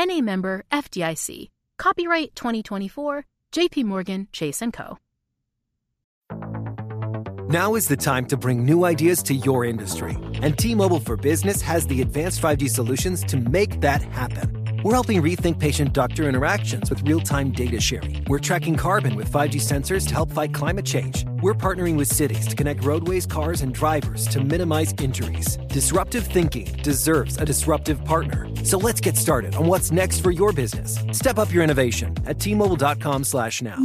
NA member FDIC. Copyright 2024 JP Morgan Chase & Co. Now is the time to bring new ideas to your industry. And T-Mobile for Business has the advanced 5G solutions to make that happen. We're helping rethink patient-doctor interactions with real-time data sharing. We're tracking carbon with 5G sensors to help fight climate change. We're partnering with cities to connect roadways, cars, and drivers to minimize injuries. Disruptive thinking deserves a disruptive partner. So let's get started on what's next for your business. Step up your innovation at T-Mobile.com slash now.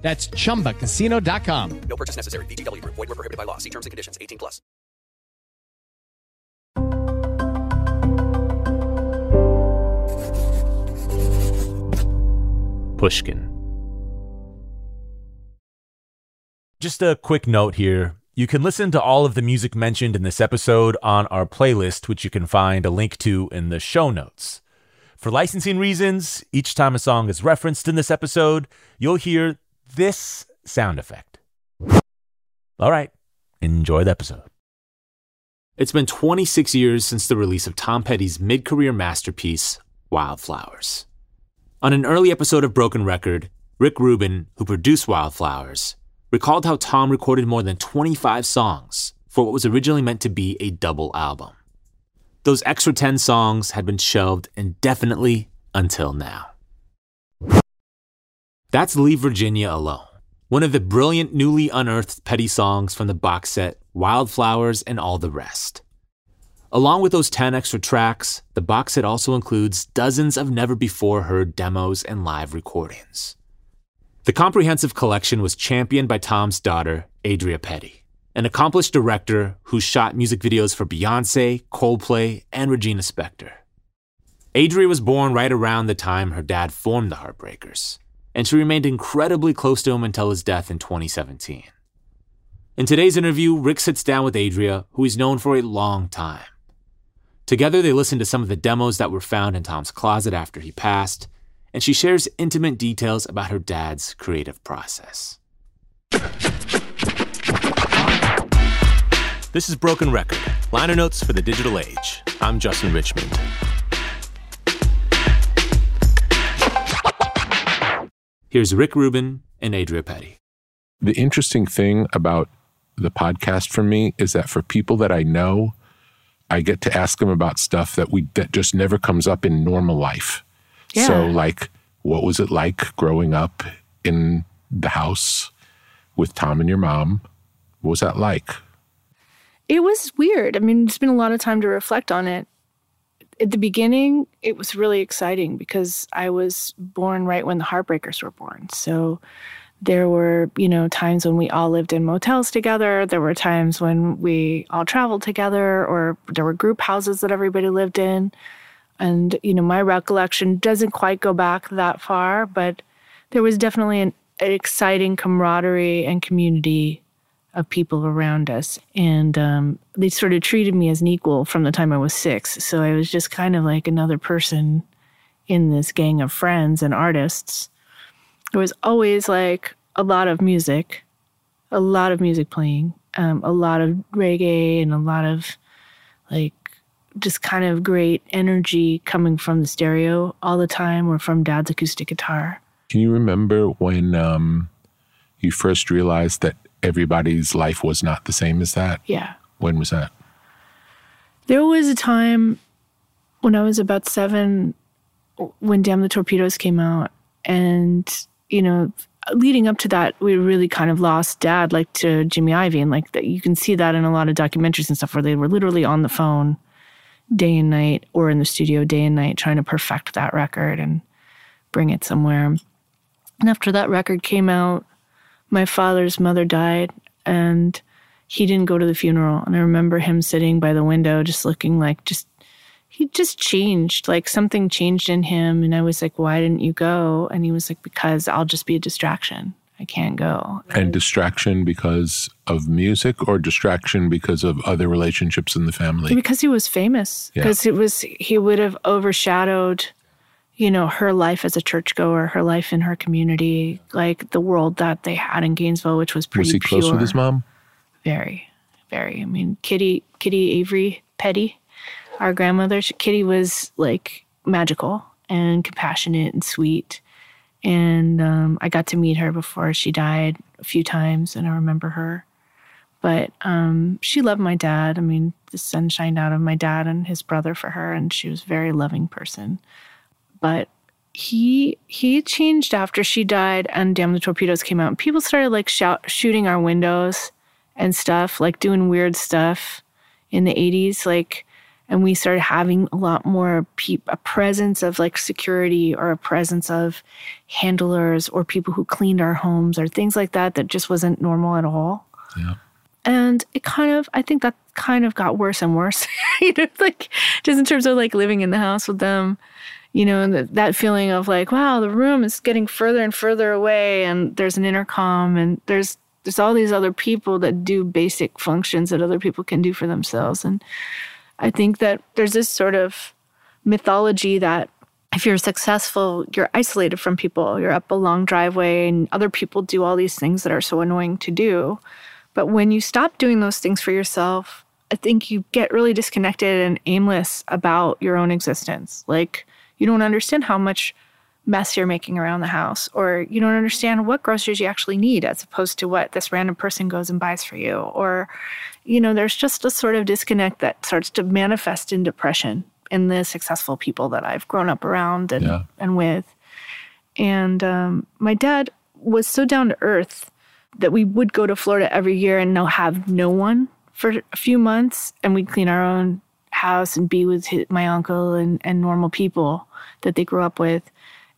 That's chumbacasino.com. No purchase necessary. VGW Group. Void were prohibited by law. See terms and conditions. 18 plus. Pushkin. Just a quick note here. You can listen to all of the music mentioned in this episode on our playlist, which you can find a link to in the show notes. For licensing reasons, each time a song is referenced in this episode, you'll hear this sound effect. All right, enjoy the episode. It's been 26 years since the release of Tom Petty's mid career masterpiece, Wildflowers. On an early episode of Broken Record, Rick Rubin, who produced Wildflowers, recalled how Tom recorded more than 25 songs for what was originally meant to be a double album. Those extra 10 songs had been shelved indefinitely until now. That's Leave Virginia Alone, one of the brilliant newly unearthed Petty songs from the box set Wildflowers and All the Rest. Along with those 10 extra tracks, the box set also includes dozens of never before heard demos and live recordings. The comprehensive collection was championed by Tom's daughter, Adria Petty, an accomplished director who shot music videos for Beyonce, Coldplay, and Regina Spektor. Adria was born right around the time her dad formed the Heartbreakers and she remained incredibly close to him until his death in 2017. In today's interview, Rick sits down with Adria, who he's known for a long time. Together, they listen to some of the demos that were found in Tom's closet after he passed, and she shares intimate details about her dad's creative process. This is Broken Record, liner notes for the digital age. I'm Justin Richmond. Here's Rick Rubin and Adria Petty. The interesting thing about the podcast for me is that for people that I know, I get to ask them about stuff that we that just never comes up in normal life. Yeah. So like what was it like growing up in the house with Tom and your mom? What was that like? It was weird. I mean, it's been a lot of time to reflect on it. At the beginning, it was really exciting because I was born right when the Heartbreakers were born. So there were, you know, times when we all lived in motels together. There were times when we all traveled together, or there were group houses that everybody lived in. And, you know, my recollection doesn't quite go back that far, but there was definitely an, an exciting camaraderie and community of people around us. And um, they sort of treated me as an equal from the time I was six. So I was just kind of like another person in this gang of friends and artists. There was always like a lot of music, a lot of music playing, um, a lot of reggae, and a lot of like just kind of great energy coming from the stereo all the time or from dad's acoustic guitar. Can you remember when um, you first realized that everybody's life was not the same as that? Yeah. When was that? There was a time when I was about seven when Damn the Torpedoes came out, and you know, leading up to that, we really kind of lost dad, like to Jimmy Iovine, and like that you can see that in a lot of documentaries and stuff where they were literally on the phone day and night or in the studio day and night trying to perfect that record and bring it somewhere. And after that record came out, my father's mother died and he didn't go to the funeral. And I remember him sitting by the window, just looking like just, he just changed, like something changed in him. And I was like, why didn't you go? And he was like, because I'll just be a distraction. I can't go. And distraction because of music or distraction because of other relationships in the family? Because he was famous. Yeah. Because it was, he would have overshadowed you know, her life as a churchgoer, her life in her community, like the world that they had in Gainesville, which was pretty Was he close with his mom? Very, very. I mean, Kitty, Kitty Avery Petty, our grandmother, she, Kitty was like magical and compassionate and sweet. And um, I got to meet her before she died a few times, and I remember her. But um, she loved my dad. I mean, the sun shined out of my dad and his brother for her, and she was a very loving person. But he he changed after she died, and Damn the Torpedoes came out. And people started like shout, shooting our windows and stuff, like doing weird stuff in the 80s. Like, and we started having a lot more peop a presence of like security or a presence of handlers or people who cleaned our homes or things like that that just wasn't normal at all. Yeah. And it kind of, I think that kind of got worse and worse, you know, like just in terms of like living in the house with them, you know, that, that feeling of like, wow, the room is getting further and further away and there's an intercom and there's, there's all these other people that do basic functions that other people can do for themselves. And I think that there's this sort of mythology that if you're successful, you're isolated from people. You're up a long driveway and other people do all these things that are so annoying to do. But when you stop doing those things for yourself, I think you get really disconnected and aimless about your own existence. Like you don't understand how much mess you're making around the house, or you don't understand what groceries you actually need as opposed to what this random person goes and buys for you. Or, you know, there's just a sort of disconnect that starts to manifest in depression in the successful people that I've grown up around and, Yeah. and with. And um, my dad was so down to earth that we would go to Florida every year and now have no one for a few months, and we'd clean our own house and be with his, my uncle and, and normal people that they grew up with.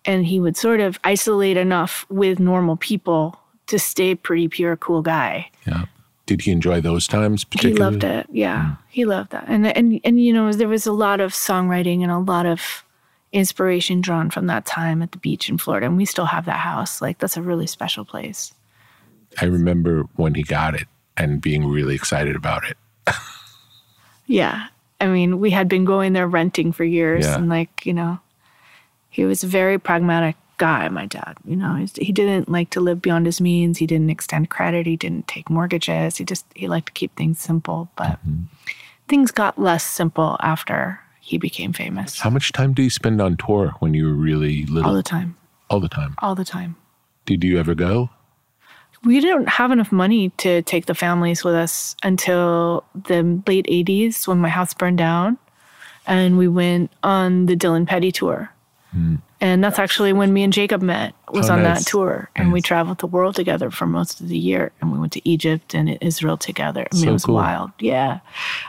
And he would sort of isolate enough with normal people to stay pretty pure, cool guy. Yeah. Did he enjoy those times He loved it. Yeah, hmm. he loved that. And and and you know, there was a lot of songwriting and a lot of inspiration drawn from that time at the beach in Florida. And we still have that house. Like that's a really special place. I remember when he got it and being really excited about it. Yeah. I mean, we had been going there renting for years Yeah. and like, you know, he was a very pragmatic guy, my dad. You know, he didn't like to live beyond his means. He didn't extend credit. He didn't take mortgages. He just, he liked to keep things simple. But mm-hmm. things got less simple after he became famous. How much time do you spend on tour when you were really little? All the time. All the time. All the time. Did you ever go? we didn't have enough money to take the families with us until the late 80s when my house burned down and we went on the dylan petty tour and that's actually when me and Jakob met was Oh, on nice. that tour and we traveled the world together for most of the year and we went to egypt and israel together i mean So it was cool. wild yeah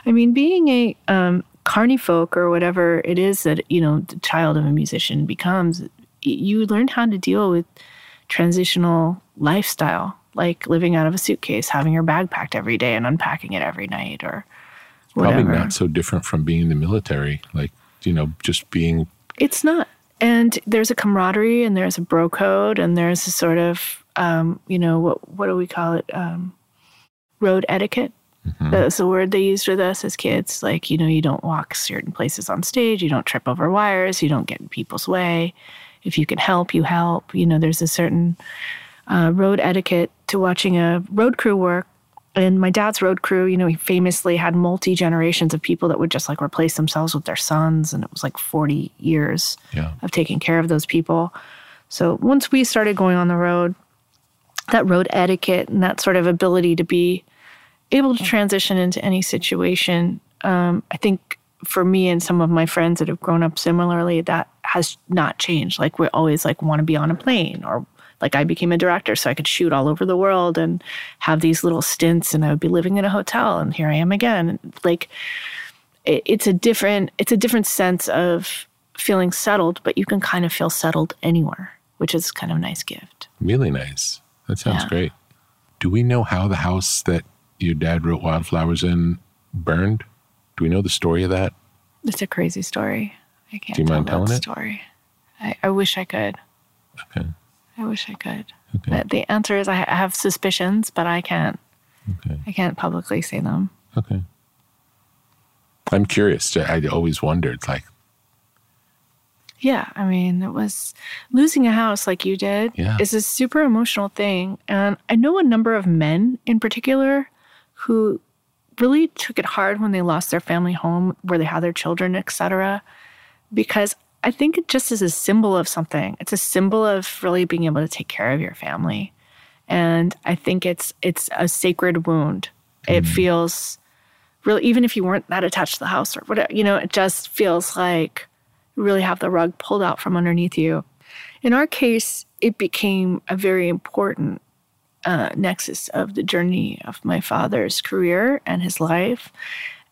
i mean being a um, carny folk or whatever it is that you know the child of a musician becomes you learn how to deal with transitional lifestyle, like living out of a suitcase, having your bag packed every day and unpacking it every night or whatever. Probably not so different from being in the military. Like, you know, just being It's not. And there's a camaraderie and there's a bro code and there's a sort of, um, you know, what, what do we call it? Um, road etiquette. That's the word they used with us as kids. Like, you know, you don't walk certain places on stage, you don't trip over wires, you don't get in people's way. If you can help, you help. You know, there's a certain uh, road etiquette to watching a road crew work. And my dad's road crew, you know, he famously had multi generations of people that would just like replace themselves with their sons. And it was like 40 years Yeah. of taking care of those people. So once we started going on the road, that road etiquette and that sort of ability to be able to transition into any situation, um, I think for me and some of my friends that have grown up similarly, that has not changed. Like we always like want to be on a plane or like I became a director so I could shoot all over the world and have these little stints and I would be living in a hotel and here I am again. Like it, it's a different it's a different sense of feeling settled, but you can kind of feel settled anywhere, which is kind of a nice gift. Really nice. That sounds Yeah. great. Do we know how the house that your dad wrote Wildflowers in burned? Do we know the story of that? It's a crazy story. I can't Do you tell mind that telling it? story. I, I wish I could. Okay. I wish I could. Okay. The, the answer is I I have suspicions, but I can't. Okay. I can't publicly say them. Okay. I'm curious. I always wondered, like, Yeah, I mean, it was losing a house like you did Yeah. is a super emotional thing. And I know a number of men in particular who really took it hard when they lost their family home where they had their children, etc. Because I think it just is a symbol of something. It's a symbol of really being able to take care of your family. And I think it's it's a sacred wound. It feels really even if you weren't that attached to the house or whatever, you know, it just feels like you really have the rug pulled out from underneath you. In our case, it became a very important uh, nexus of the journey of my father's career and his life.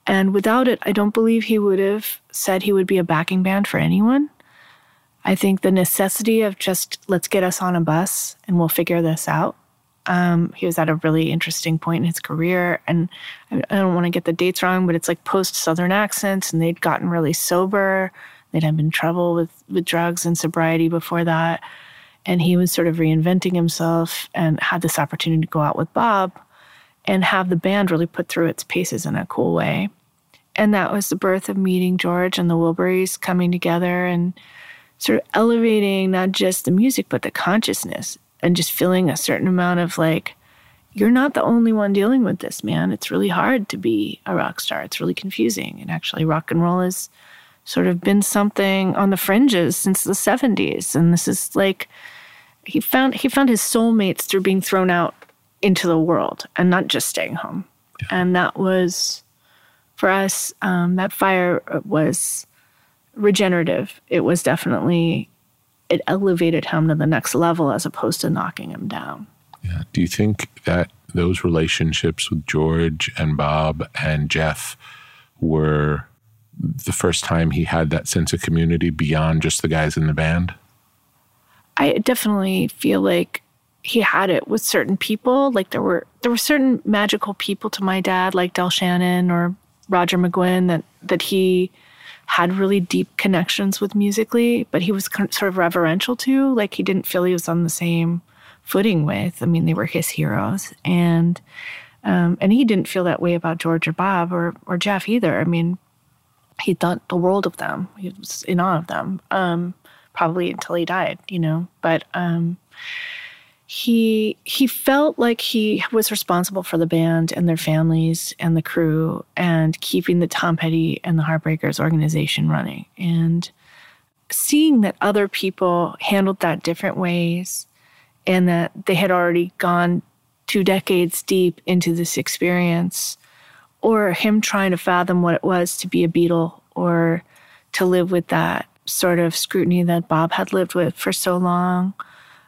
And without it, I don't believe he would have said he would be a backing band for anyone. I think the necessity of just let's get us on a bus and we'll figure this out. Um, he was at a really interesting point in his career, and I, I don't want to get the dates wrong, but it's like post Southern accents, and they'd gotten really sober. They'd had been trouble with with drugs and sobriety before that, and he was sort of reinventing himself and had this opportunity to go out with Bob and have the band really put through its paces in a cool way. And that was the birth of meeting George and the Wilburys coming together and sort of elevating not just the music, but the consciousness and just feeling a certain amount of like, you're not the only one dealing with this, man. It's really hard to be a rock star. It's really confusing. And actually, rock and roll has sort of been something on the fringes since the 70s. And this is like, he found he found his soulmates through being thrown out into the world and not just staying home. And that was for us, um, that fire was regenerative. It was definitely it elevated him to the next level as opposed to knocking him down. yeah. Do you think that those relationships with George and Bob and Jeff were the first time he had that sense of community beyond just the guys in the band? I definitely feel like he had it with certain people. Like there were there were certain magical people to my dad, like Del Shannon or Roger McGuinn, that that he had really deep connections with musically, but he was sort of reverential to. Like he didn't feel he was on the same footing with. I mean, they were his heroes, and um, and he didn't feel that way about George or Bob or or Jeff either. I mean, he thought the world of them. He was in awe of them. Um, probably until he died, you know. But um, he he felt like he was responsible for the band and their families and the crew and keeping the Tom Petty and the Heartbreakers organization running. And seeing that other people handled that different ways and that they had already gone two decades deep into this experience or him trying to fathom what it was to be a Beatle or to live with that sort of scrutiny that Bob had lived with for so long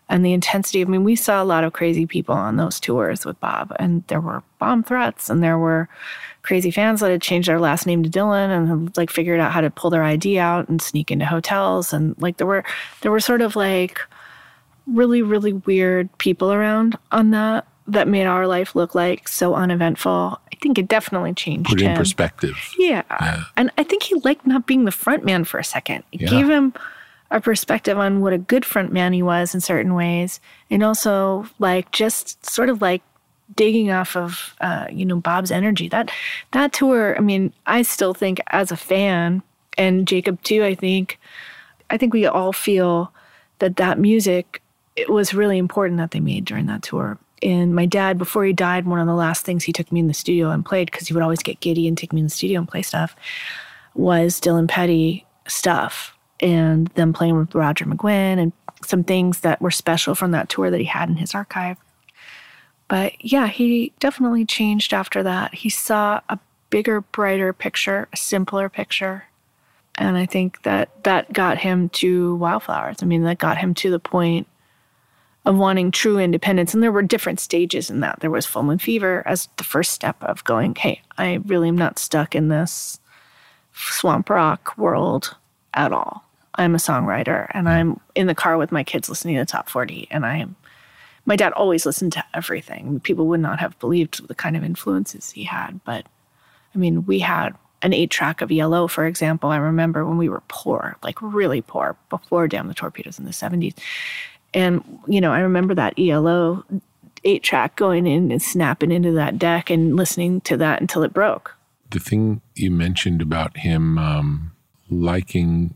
and the intensity. I mean, we saw a lot of crazy people on those tours with Bob, and there were bomb threats, and there were crazy fans that had changed their last name to Dylan and had, like figured out how to pull their ID out and sneak into hotels, and like there were there were sort of like really really weird people around on that that made our life look like so uneventful. I think it definitely changed Put it in him. perspective. Yeah. Yeah. And I think he liked not being the front man for a second. It Yeah. gave him a perspective on what a good front man he was in certain ways. And also like just sort of like digging off of uh, you know, Bob's energy. That that tour, I mean, I still think as a fan, and Jakob too, I think, I think we all feel that that music it was really important that they made during that tour. And my dad, before he died, one of the last things he took me in the studio and played because he would always get giddy and take me in the studio and play stuff was Dylan Petty stuff and them playing with Roger McGuinn and some things that were special from that tour that he had in his archive. But yeah, he definitely changed after that. He saw a bigger, brighter picture, a simpler picture. And I think that that got him to Wildflowers. I mean, that got him to the point of wanting true independence. And there were different stages in that. There was Full Moon Fever as the first step of going, hey, I really am not stuck in this swamp rock world at all. I'm a songwriter and I'm in the car with my kids listening to the top 40 and I'm my dad always listened to everything. People would not have believed the kind of influences he had, but I mean, we had an eight track of ELO, for example. I remember when we were poor, like really poor, before Damn the Torpedoes in the 70s. And, you know, I remember that ELO eight track going in and snapping into that deck and listening to that until it broke. The thing you mentioned about him um, liking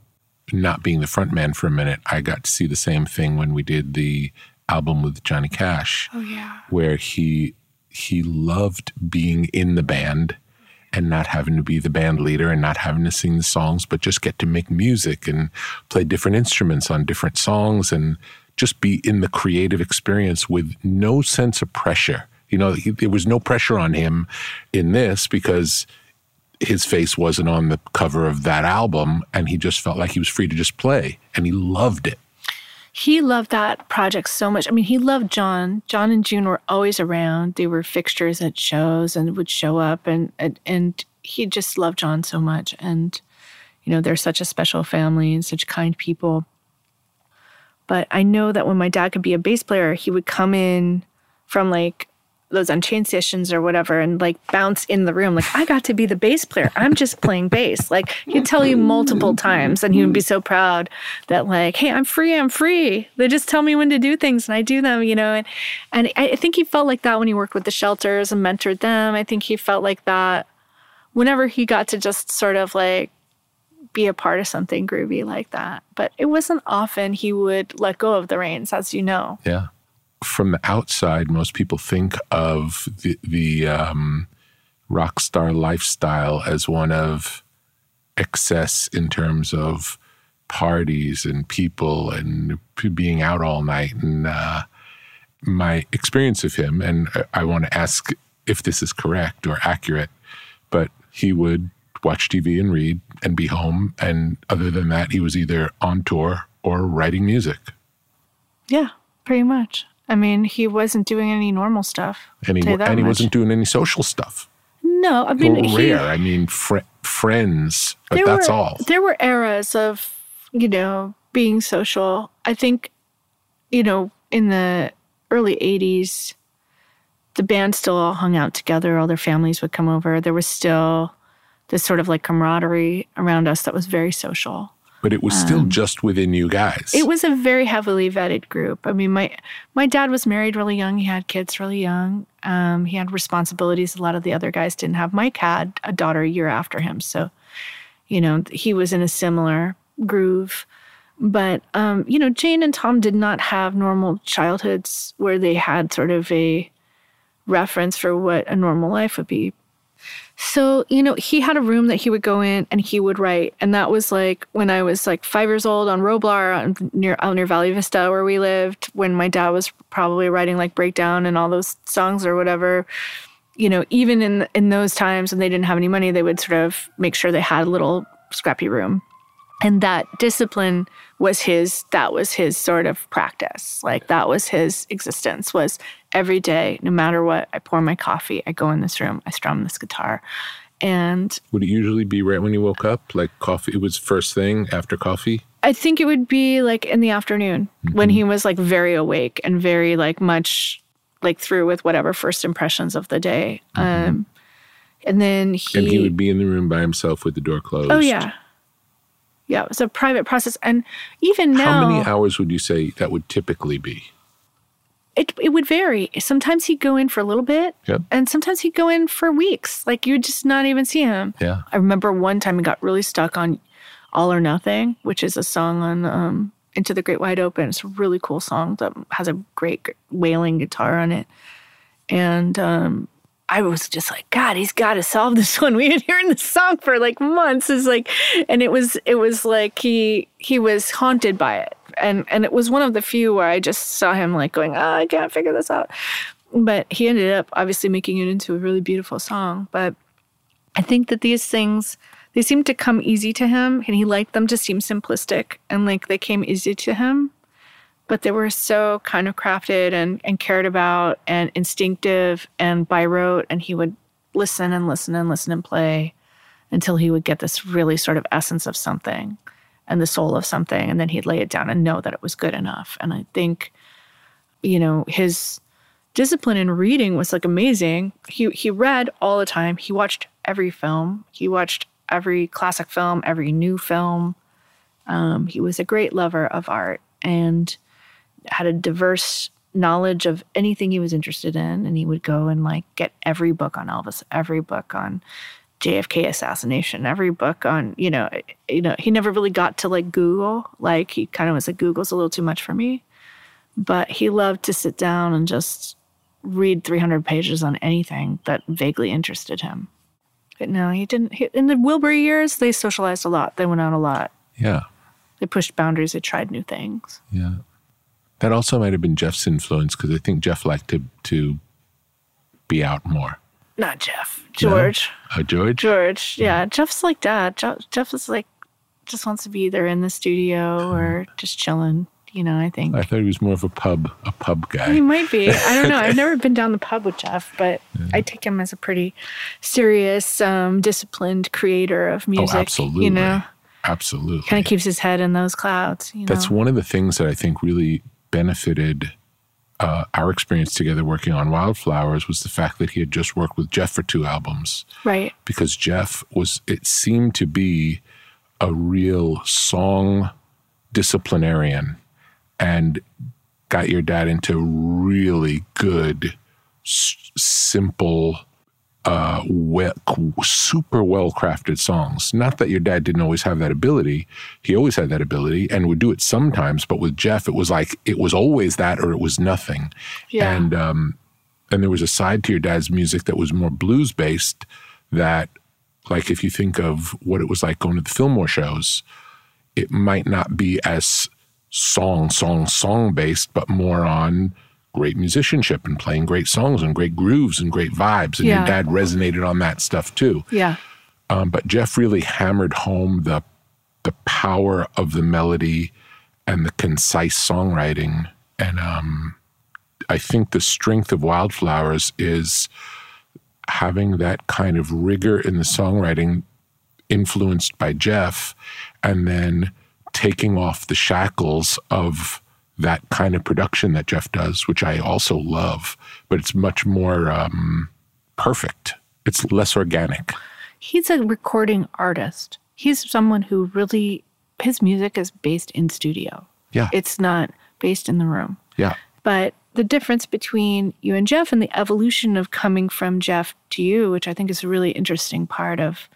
not being the front man for a minute, I got to see the same thing when we did the album with Johnny Cash. Oh, yeah. Where he he loved being in the band and not having to be the band leader and not having to sing the songs, but just get to make music and play different instruments on different songs and just be in the creative experience with no sense of pressure. You know, he, there was no pressure on him in this because his face wasn't on the cover of that album and he just felt like he was free to just play and he loved it. He loved that project so much. I mean, he loved John. John and June were always around. They were fixtures at shows and would show up and and, and he just loved John so much and you know, they're such a special family and such kind people. But I know that when my dad could be a bass player, he would come in from like those Unchained sessions or whatever and like bounce in the room. Like, I got to be the bass player. I'm just playing bass. Like, he'd tell you multiple times and he would be so proud that, like, hey, I'm free. I'm free. They just tell me when to do things and I do them, you know. And, and I think he felt like that when he worked with the shelters and mentored them. I think he felt like that whenever he got to just sort of like be a part of something groovy like that. But it wasn't often he would let go of the reins, as you know. Yeah. From the outside, most people think of the, the um, rock star lifestyle as one of excess in terms of parties and people and being out all night. And uh, my experience of him, and I want to ask if this is correct or accurate, but he would watch TV and read and be home. And other than that, he was either on tour or writing music. Yeah, pretty much. I mean, he wasn't doing any normal stuff. And he, and he wasn't doing any social stuff. No, I mean, or rare. I mean, fr- friends, but that's were, all. There were eras of, you know, being social. I think, you know, in the early 80s, the band still all hung out together. All their families would come over. There was still this sort of like camaraderie around us that was very social. But it was still um, just within you guys. It was a very heavily vetted group. I mean, my my dad was married really young. He had kids really young. Um, he had responsibilities a lot of the other guys didn't have. Mike had a daughter a year after him, so you know he was in a similar groove. But um, you know, Jane and Tom did not have normal childhoods where they had sort of a reference for what a normal life would be. So, you know, he had a room that he would go in and he would write. And that was like when I was like five years old on Roblar near out near Valley Vista where we lived, when my dad was probably writing like breakdown and all those songs or whatever. You know, even in in those times when they didn't have any money, they would sort of make sure they had a little scrappy room. And that discipline was his that was his sort of practice. Like that was his existence was every day, no matter what, I pour my coffee, I go in this room, I strum this guitar. And would it usually be right when you woke up? Like coffee, it was first thing after coffee? I think it would be like in the afternoon mm-hmm. when he was like very awake and very like much like through with whatever first impressions of the day. Mm-hmm. Um, and then he. And he would be in the room by himself with the door closed. Oh, yeah. Yeah, it was a private process. And even now. How many hours would you say that would typically be? it, it would vary. Sometimes he'd go in for a little bit, yep. and sometimes he'd go in for weeks. Like you would just not even see him. Yeah. I remember one time he got really stuck on "All or Nothing," which is a song on um, "Into the Great Wide Open." It's a really cool song that has a great wailing guitar on it, and um, I was just like, God, he's got to solve this one. We had hearing this song for like months. Is like, and it was it was like he he was haunted by it and and it was one of the few where I just saw him like going, oh, I can't figure this out. But he ended up obviously making it into a really beautiful song. But I think that these things they seemed to come easy to him and he liked them to seem simplistic and like they came easy to him but they were so kind of crafted and, and cared about and instinctive and by rote and he would listen and listen and listen and play until he would get this really sort of essence of something and the soul of something and then he'd lay it down and know that it was good enough. And i think you know his discipline in reading was like amazing. He he read all the time. He watched every film. He watched every classic film every new film. Um, he was a great lover of art. And had a diverse knowledge of anything he was interested in and he would go and like get every book on Elvis, every book on JFK assassination, every book on, you know, eh, you know, he never really got to like Google. Like he kind of was like Google's a little too much for me. But he loved to sit down and just read 300 pages on anything that vaguely interested him. But no, he didn't. He, in the Wilbury years, they socialized a lot. They went out a lot. Yeah. They pushed boundaries. They tried new things. Yeah. That also might have been Jeff's influence because I think Jeff liked to to be out more. Not Jeff. George. No? Uh, George. George. Yeah. Jeff's like that. Jeff, Jeff is like just wants to be either in the studio or just chilling. You know, I think. I thought he was more of a pub a pub guy. He might be. I don't know. I've never been down the pub with Jeff, but yeah. I take him as a pretty serious, um, disciplined creator of music. Oh, absolutely. You know, absolutely. Kind of keeps his head in those clouds. You know? That's one of the things that I think really benefited uh, our experience together working on Wildflowers was the fact that he had just worked with Jeff for two albums. Right. Because Jeff was, it seemed to be a real song disciplinarian and got your dad into really good, s- simple, uh, well, super well crafted songs. Not that your dad didn't always have that ability. He always had that ability and would do it sometimes. But with Jeff, it was like it was always that or it was nothing. Yeah. And um, and there was a side to your dad's music that was more blues based. That, like, if you think of what it was like going to the Fillmore shows, it might not be as song, song, song based, but more on great musicianship and playing great songs and great grooves and great vibes. And Yeah. your dad resonated on that stuff too. Yeah. Um, but Jeff really hammered home the the power of the melody and the concise songwriting. And um, I think the strength of Wildflowers is having that kind of rigor in the songwriting influenced by Jeff and then taking off the shackles of that kind of production that Jeff does, which I also love, but it's much more um, perfect. It's less organic. He's a recording artist. He's someone who really, his music is based in studio. Yeah. It's not based in the room. Yeah. But the difference between you and Jeff and the evolution of coming from Jeff to you, which I think is a really interesting part of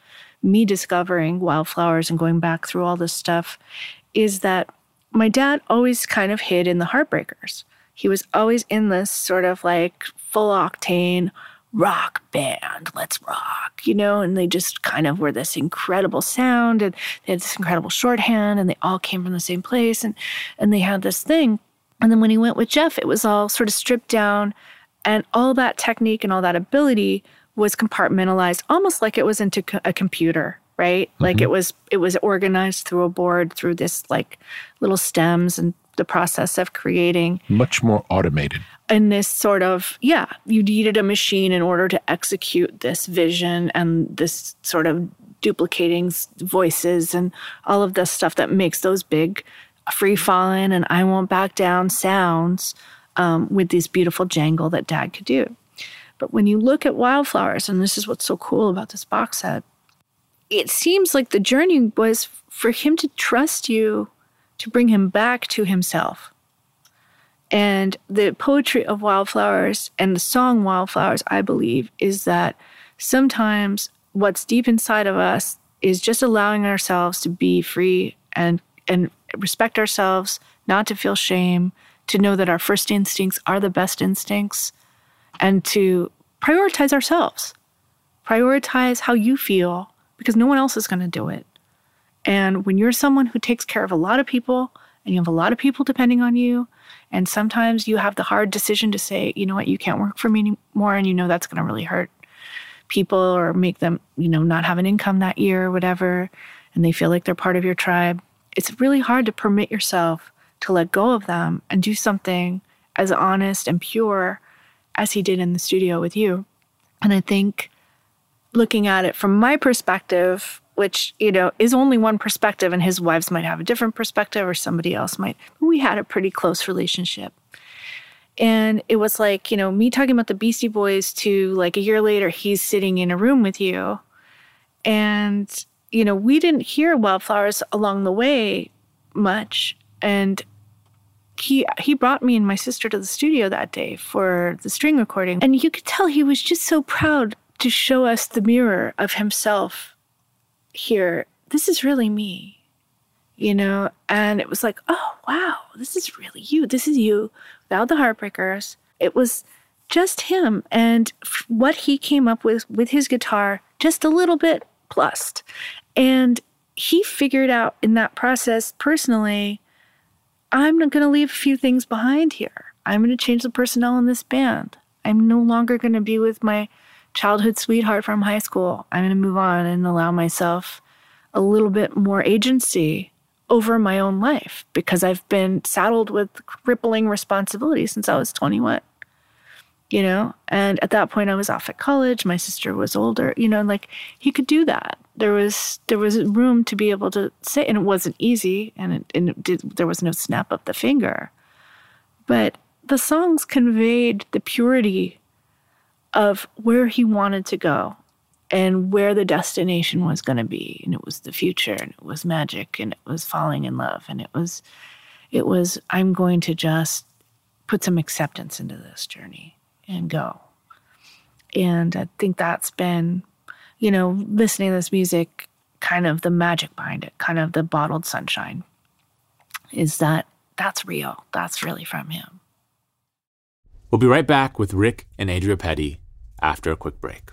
me discovering wildflowers and going back through all this stuff, is that my dad always kind of hid in the Heartbreakers. He was always in this sort of like full octane rock band, let's rock, you know, and they just kind of were this incredible sound and they had this incredible shorthand and they all came from the same place and and they had this thing. And then when he went with Jeff, it was all sort of stripped down and all that technique and all that ability was compartmentalized almost like it was into a computer right? Like it was it was organized through a board through this like little stems and the process of creating. Much more automated. in this sort of yeah you needed a machine in order to execute this vision and this sort of duplicating voices and all of the stuff that makes those big free falling and i won't back down sounds um, with this beautiful jangle that dad could do. But when you look at wildflowers and this is what's so cool about this box set it seems like the journey was for him to trust you to bring him back to himself and the poetry of Wildflowers and the song Wildflowers, I believe, is that sometimes what's deep inside of us is just allowing ourselves to be free and and respect ourselves, not to feel shame, to know that our first instincts are the best instincts, and to prioritize ourselves. Prioritize how you feel because no one else is going to do it. And when you're someone who takes care of a lot of people and you have a lot of people depending on you, and sometimes you have the hard decision to say, you know what, you can't work for me anymore, and you know that's going to really hurt people or make them, you know, not have an income that year or whatever, and they feel like they're part of your tribe. It's really hard to permit yourself to let go of them and do something as honest and pure as he did in the studio with you. And I think looking at it from my perspective, which, you know, is only one perspective, and his wives might have a different perspective or somebody else might, we had a pretty close relationship. And it was like, you know, me talking about the Beastie Boys to like a year later, he's sitting in a room with you. And, you know, we didn't hear Wildflowers along the way much. And he he brought me and my sister to the studio that day for the string recording. And you could tell he was just so proud to show us the mirror of himself here. This is really me. You know, and it was like, oh wow, this is really you. This is you without the heartbreakers. It was just him and what he came up with with his guitar, just a little bit plussed. And he figured out in that process personally, I'm not going to leave a few things behind here. I'm going to change the personnel in this band. I'm no longer going to be with my childhood sweetheart from high school. I'm going to move on and allow myself a little bit more agency over my own life because I've been saddled with crippling responsibility since I was 21. You know, and at that point I was off at college. My sister was older. You know, like he could do that. There was there was room to be able to say, and it wasn't easy, and it, and it did, there was no snap of the finger. But the songs conveyed the purity of where he wanted to go and where the destination was going to be. And it was the future and it was magic and it was falling in love and it was it was i'm going to just put some acceptance into this journey and go. And i think that's been you know listening to this music kind of the magic behind it kind of the bottled sunshine is that that's real. That's really from him We'll be right back with Rick and Adria Petty after a quick break.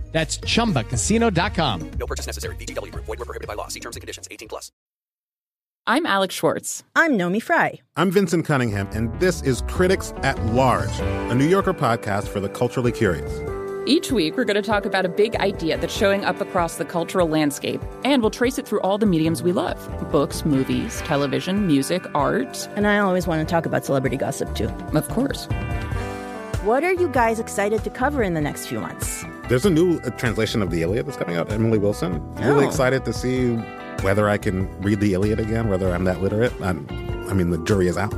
That's chumbacasino.com. No purchase necessary. VGW Group. Void were prohibited by law. See terms and conditions. 18 plus. I'm Alex Schwartz. I'm Naomi Fry. I'm Vincent Cunningham, and this is Critics at Large, a New Yorker podcast for the culturally curious. Each week, we're going to talk about a big idea that's showing up across the cultural landscape, and we'll trace it through all the mediums we love books, movies, television, music, art. And I always want to talk about celebrity gossip, too. Of course. What are you guys excited to cover in the next few months? There's a new uh, translation of the Iliad that's coming out, Emily Wilson. Really Oh. excited to see whether I can read the Iliad again, whether I'm that literate. I'm, I mean, the jury is out.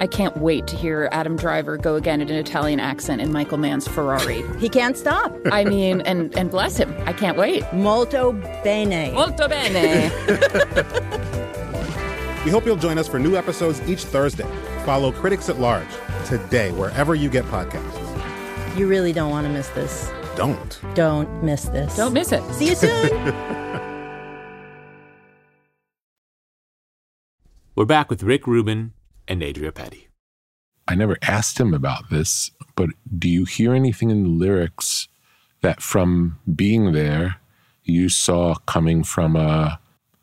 I can't wait to hear Adam Driver go again in an Italian accent in Michael Mann's Ferrari. He can't stop. I mean, and, and bless him. I can't wait. Molto bene. Molto bene. We hope you'll join us for new episodes each Thursday. Follow Critics at Large today, wherever you get podcasts. You really don't want to miss this. Don't. Don't miss this. Don't miss it. See you soon. We're back with Rick Rubin and Adria Petty. I never asked him about this, but do you hear anything in the lyrics that from being there you saw coming from a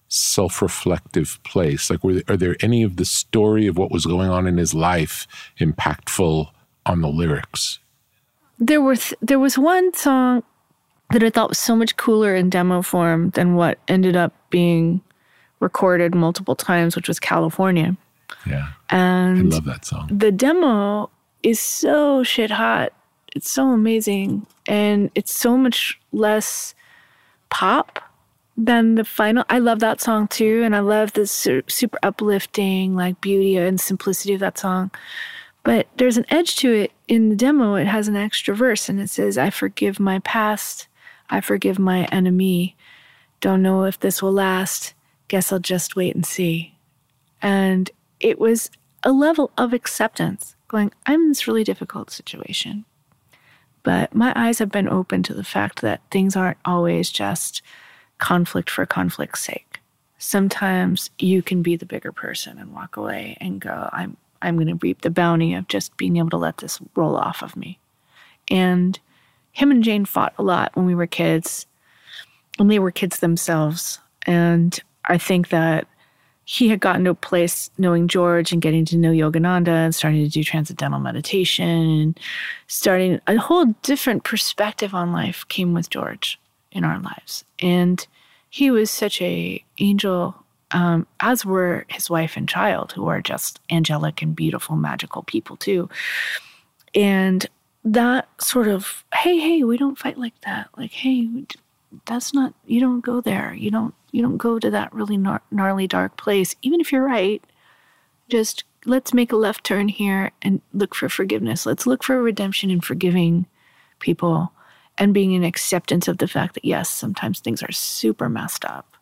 self-reflective place? Like, were are there any of the story of what was going on in his life impactful on the lyrics? There was there was one song that I thought was so much cooler in demo form than what ended up being recorded multiple times, which was California. Yeah. And I love that song. The demo is so shit hot. It's so amazing. And it's so much less pop than the final. I love that song too. And I love the super uplifting, like beauty and simplicity of that song. But there's an edge to it in the demo. It has an extra verse and it says, I forgive my past. I forgive my enemy. Don't know if this will last. Guess I'll just wait and see. And it was a level of acceptance going, I'm in this really difficult situation. But my eyes have been open to the fact that things aren't always just conflict for conflict's sake. Sometimes you can be the bigger person and walk away and go, I'm I'm going to reap the bounty of just being able to let this roll off of me. And him and Jane fought a lot when we were kids, when they were kids themselves. And I think that he had gotten to a place knowing George and getting to know Yogananda and starting to do transcendental meditation and starting a whole different perspective on life came with George in our lives. And he was such a angel, um, as were his wife and child, who are just angelic and beautiful, magical people too. And that sort of, hey, hey, we don't fight like that. Like, hey, that's not, you don't go there. You don't you don't go to that really gnarly dark place even if you're right just let's make a left turn here and look for forgiveness let's look for redemption and forgiving people and being in acceptance of the fact that yes sometimes things are super messed up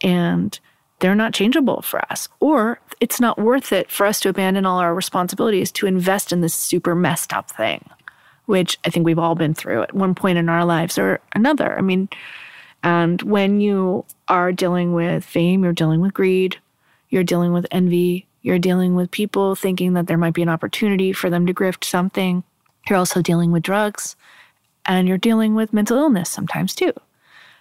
and they're not changeable for us or it's not worth it for us to abandon all our responsibilities to invest in this super messed up thing which i think we've all been through at one point in our lives or another i mean and when you are dealing with fame, you're dealing with greed, you're dealing with envy, you're dealing with people thinking that there might be an opportunity for them to grift something. You're also dealing with drugs and you're dealing with mental illness sometimes too.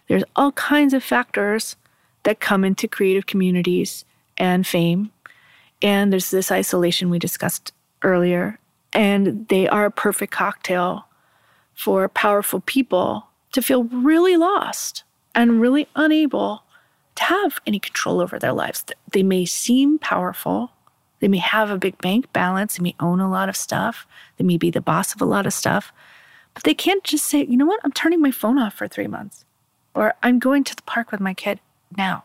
There's all kinds of factors that come into creative communities and fame. And there's this isolation we discussed earlier. And they are a perfect cocktail for powerful people to feel really lost and really unable to have any control over their lives. They may seem powerful, they may have a big bank balance, they may own a lot of stuff, they may be the boss of a lot of stuff, but they can't just say, you know what, I'm turning my phone off for three months, or I'm going to the park with my kid now.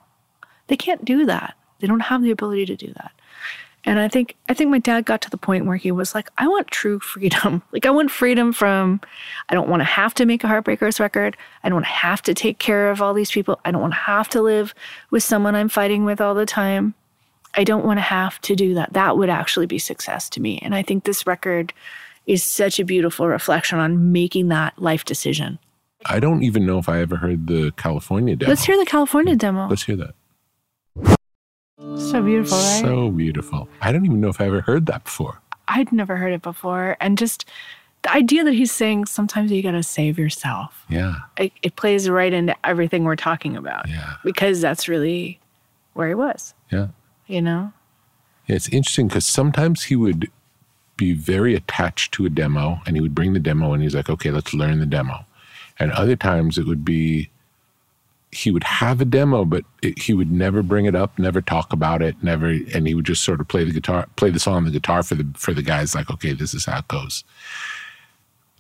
They can't do that. They don't have the ability to do that. And I think I think my dad got to the point where he was like, I want true freedom. Like I want freedom from I don't want to have to make a Heartbreakers record. I don't want to have to take care of all these people. I don't want to have to live with someone I'm fighting with all the time. I don't want to have to do that. That would actually be success to me. And I think this record is such a beautiful reflection on making that life decision. I don't even know if I ever heard the California demo. Let's hear the California demo. Let's hear that. So beautiful, right? So beautiful. I don't even know if I ever heard that before. I'd never heard it before. And just the idea that he's saying sometimes you got to save yourself. Yeah. It, it, plays right into everything we're talking about. Yeah. Because that's really where he was. Yeah. You know? Yeah, it's interesting because sometimes he would be very attached to a demo and he would bring the demo and he's like, okay, let's learn the demo. And other times it would be he would have a demo, but it, he would never bring it up, never talk about it, never, and he would just sort of play the guitar, play the song on the guitar for the for the guys. Like, okay, this is how it goes.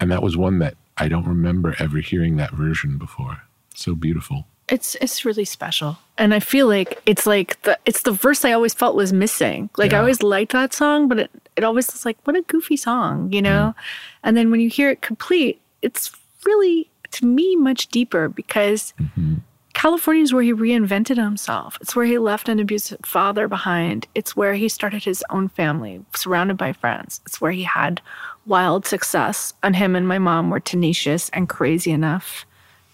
And that was one that I don't remember ever hearing that version before. So beautiful. It's it's really special, and I feel like it's like the it's the verse I always felt was missing. Like yeah. I always liked that song, but it it always was like what a goofy song, you know. Mm. And then when you hear it complete, it's really to me much deeper because. Mm-hmm California is where he reinvented himself. It's where he left an abusive father behind. It's where he started his own family, surrounded by friends. It's where he had wild success. And him and my mom were tenacious and crazy enough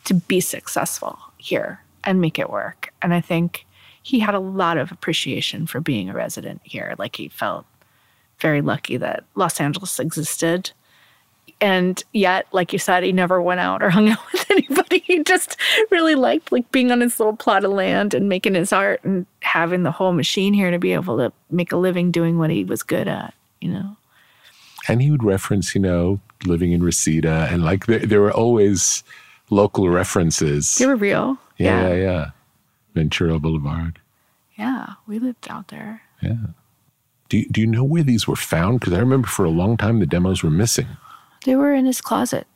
to be successful here and make it work. And I think he had a lot of appreciation for being a resident here. Like he felt very lucky that Los Angeles existed. And yet, like you said, he never went out or hung out with anybody. He just really liked like being on his little plot of land and making his art and having the whole machine here to be able to make a living doing what he was good at, you know. And he would reference, you know, living in Reseda, and like there, there were always local references. They were real. Yeah, yeah, yeah. Ventura Boulevard. Yeah, we lived out there. Yeah. Do you, do you know where these were found? Because I remember for a long time the demos were missing. They were in his closet.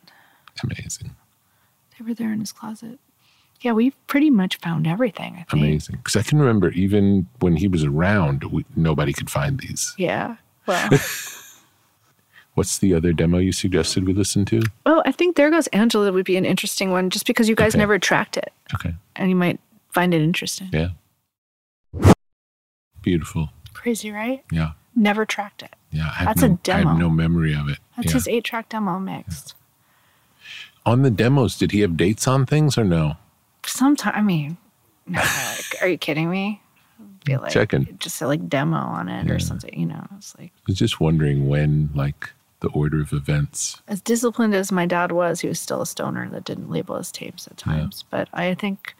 Amazing. They were there in his closet. Yeah, we pretty much found everything, I think. Amazing. Because I can remember even when he was around, we, nobody could find these. Yeah. Well, What's the other demo you suggested we listen to? oh, I think There Goes Angela would be an interesting one just because you guys Okay. never tracked it Okay. and you might find it interesting. Yeah. Beautiful. Crazy, right? Yeah. Never tracked it. Yeah. I have That's no, a I demo. have no memory of it. That's yeah. his eight track demo mixed. On the demos, did he have dates on things or no? Sometime, I mean, no, like, are you kidding me? Be like, Checking. just a like demo on it Yeah. or something, you know. It's like I was just wondering when, like, the order of events. as disciplined as my dad was, he was still a stoner that didn't label his tapes at times. But I think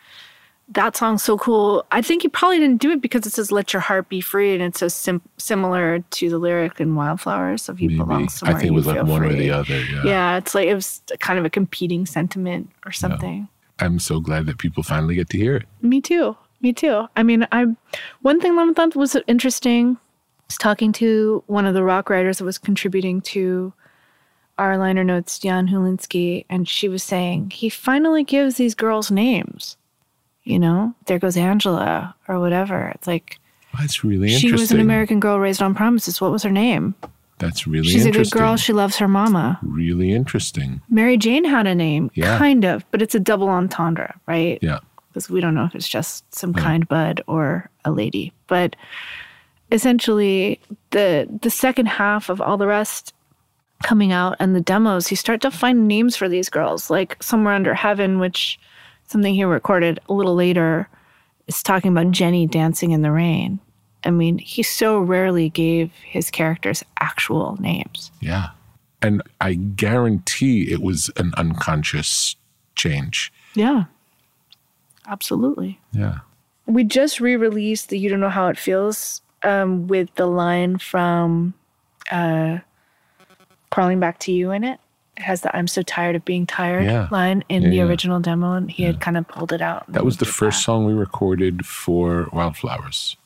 that song's so cool. I think he probably didn't do it because it says "Let your heart be free" and it's so sim- similar to the lyric in "Wildflowers" of "You belong I somewhere." think it was like one or the other. Yeah. Yeah, it's like it was kind of a competing sentiment or something. I'm so glad that people finally get to hear it. Me too. Me too. I mean, I one thing I thought was interesting was talking to one of the rock writers that was contributing to our liner notes, Jaan Uhelszki, and she was saying he finally gives these girls names. You know, there goes Angela or whatever. It's like That's really interesting. she was an American girl raised on promises. What was her name? That's really interesting. She's a good girl. She loves her mama. really interesting. Mary Jane had a name, Yeah. kind of, but it's a double entendre, right? Yeah. because we don't know if it's just some kind bud or a lady. But essentially, the the second half of all the rest coming out and the demos, you start to find names for these girls, like somewhere under heaven, which something he recorded a little later is talking about Jenny dancing in the rain. I mean, he so rarely gave his characters actual names. Yeah. And I guarantee it was an unconscious change. Yeah, absolutely. Yeah. We just re-released the "You Don't Know How It Feels" um, with the line from uh, "Crawling Back to You" in it. Has the "I'm so tired of being tired" Yeah. line in Yeah, the yeah. original demo, and he had kind of pulled it out. That was the first song we recorded for Wildflowers.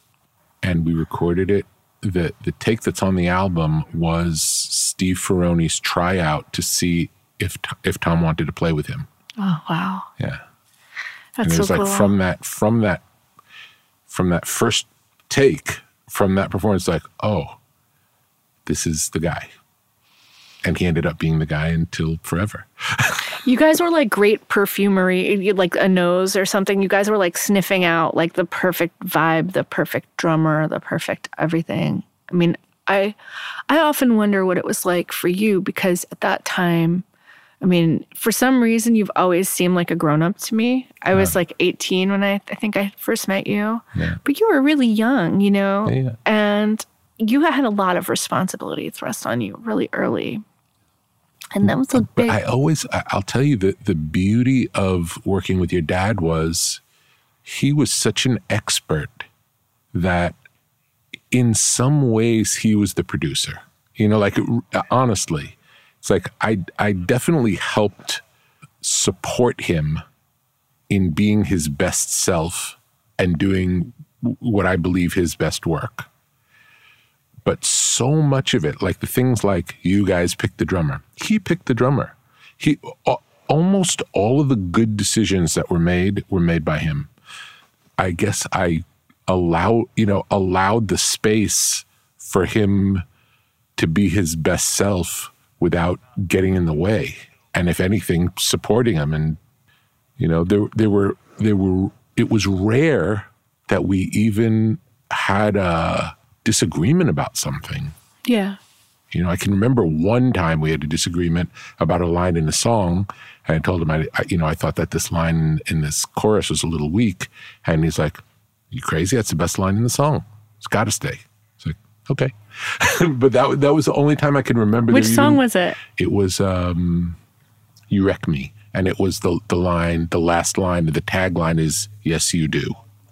And we recorded it. The the take that's on the album was Steve Ferrone's tryout to see if if Tom wanted to play with him. Oh wow, Yeah. that's and it so was like cool. from that from that from that first take from that performance like oh this is the guy and he ended up being the guy until forever You guys were like great perfumery, like a nose or something. You guys were like sniffing out like the perfect vibe, the perfect drummer, the perfect everything. I mean, I I often wonder what it was like for you because at that time, I mean, for some reason you've always seemed like a grown up to me. I was like 18 when I I think I first met you. Yeah. But you were really young, you know? Yeah, yeah. And you had a lot of responsibility thrust on you really early. And that was a big i always i'll tell you that the beauty of working with your dad was he was such an expert that in some ways he was the producer. You know like honestly it's like i i definitely helped support him in being his best self and doing what i believe his best work but so much of it like the things like you guys picked the drummer. He picked the drummer. He almost all of the good decisions that were made were made by him. I guess i allow you know allowed the space for him to be his best self without getting in the way. And if anything supporting him. And you know there there were there were it was rare that we even had a disagreement about something Yeah. you know, I can remember one time we had a disagreement about a line in a song, and I told him, I, I you know, I thought that this line in this chorus was a little weak, and he's like, "You crazy? That's the best line in the song. It's got to stay." It's like, okay. but that that was the only time I can remember. Which song even- was it? It was um, "You Wreck Me," and it was the the line, the last line, the tagline is "Yes, you do."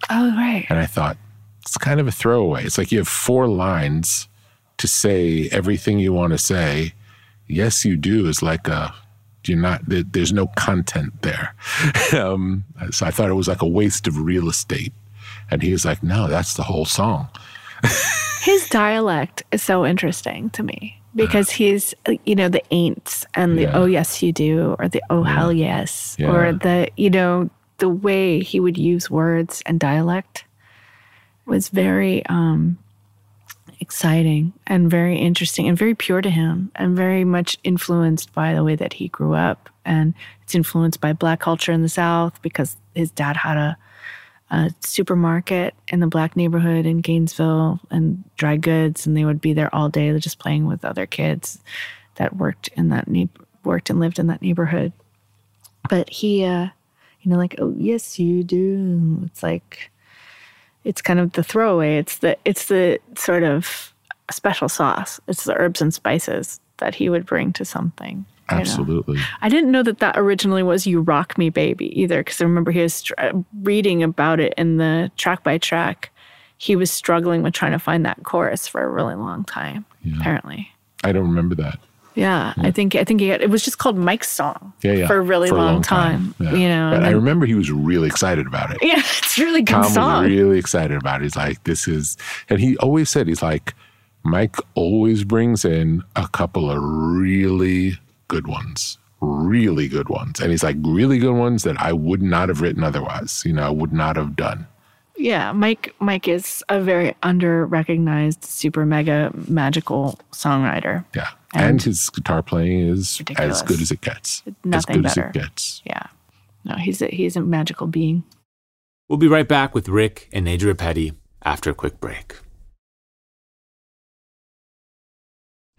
Oh, right. And I thought it's kind of a throwaway. It's like you have four lines to say everything you want to say. Yes, you do is like a you're not there's no content there. um, so I thought it was like a waste of real estate. And he was like, "No, that's the whole song." His dialect is so interesting to me because he's, you know, the ain'ts and the Yeah. oh, yes, you do, or the oh, hell yes, or the, you know, the way he would use words and dialect was very um, exciting and very interesting and very pure to him and very much influenced by the way that he grew up. And it's influenced by black culture in the South because his dad had a, a supermarket in the black neighborhood in Gainesville and dry goods, and they would be there all day just playing with other kids that worked in that neigh- worked and lived in that neighborhood. But he, uh, you know, like, oh yes, you do. It's like, it's kind of the throwaway. It's the it's the sort of special sauce. It's the herbs and spices that he would bring to something. you know? Absolutely. I didn't know that that originally was "You Rock Me, Baby" either, because I remember he was str- uh, reading about it in the track by track. He was struggling with trying to find that chorus for a really long time. Apparently, I don't remember that. Yeah, I hmm. think I think he had, it was just called Mike's song Yeah, yeah. for a really long, time. Yeah. You know, and I remember he was really excited about it. yeah, it's a really good Tom song. was really excited about it. He's like, this is, and he always said, he's like, Mike always brings in a couple of really good ones, really good ones. And he's like, really good ones that I would not have written otherwise, you know, I would not have done. Yeah, Mike Mike is a very under recognized super mega magical songwriter. Yeah. And, his guitar playing is Ridiculous. as good as it gets. as Nothing good better. as it gets. Yeah. No, he's a he's a magical being. We'll be right back with Rick and Adria Petty after a quick break.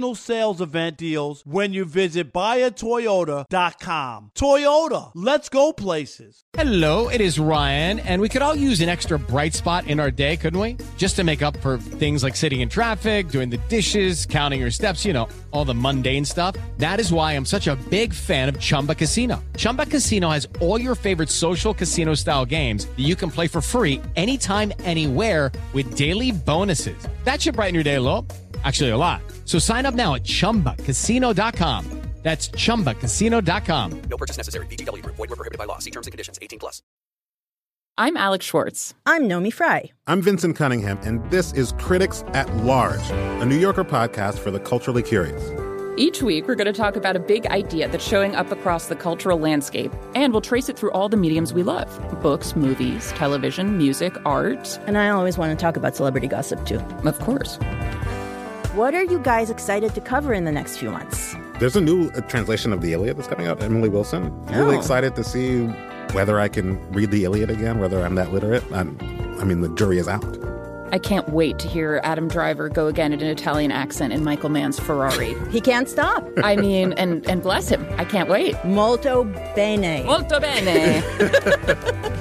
sales event deals when you visit buyatoyota.com. Toyota, let's go places. Hello, it is Ryan, and we could all use an extra bright spot in our day, couldn't we? Just to make up for things like sitting in traffic, doing the dishes, counting your steps, you know, all the mundane stuff. That is why I'm such a big fan of Chumba Casino. Chumba Casino has all your favorite social casino style games that you can play for free anytime, anywhere with daily bonuses. That should brighten your day a little. Actually, a lot. So sign up now at chumbacasino.com. That's chumbacasino.com. No purchase necessary. VGW Group. Void were prohibited by law. See terms and conditions. 18 plus. I'm Alex Schwartz. I'm Naomi Fry. I'm Vinson Cunningham, and this is Critics at Large, a New Yorker podcast for the culturally curious. Each week, we're going to talk about a big idea that's showing up across the cultural landscape, and we'll trace it through all the mediums we love books, movies, television, music, art. And I always want to talk about celebrity gossip too. Of course. What are you guys excited to cover in the next few months? There's a new uh, translation of the Iliad that's coming out, Emily Wilson. Really Oh. excited to see whether I can read the Iliad again, whether I'm that literate. I'm, I mean, the jury is out. I can't wait to hear Adam Driver go again in an Italian accent in Michael Mann's Ferrari. He can't stop. I mean, and, and bless him. I can't wait. Molto bene. Molto bene.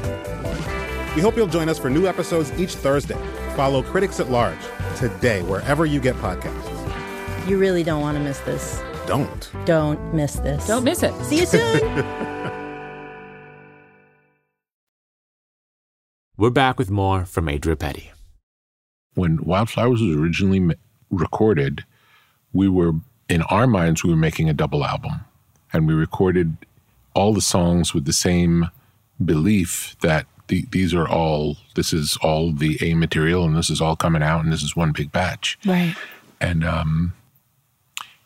We hope you'll join us for new episodes each Thursday. Follow Critics at Large today, wherever you get podcasts. You really don't want to miss this. Don't. Don't miss this. Don't miss it. See you soon. We're back with more from Adria Petty. When Wildflowers was originally ma- recorded, we were in our minds we were making a double album, and we recorded all the songs with the same belief that the, these are all this is all the A material, and this is all coming out, and this is one big batch. Right. And um,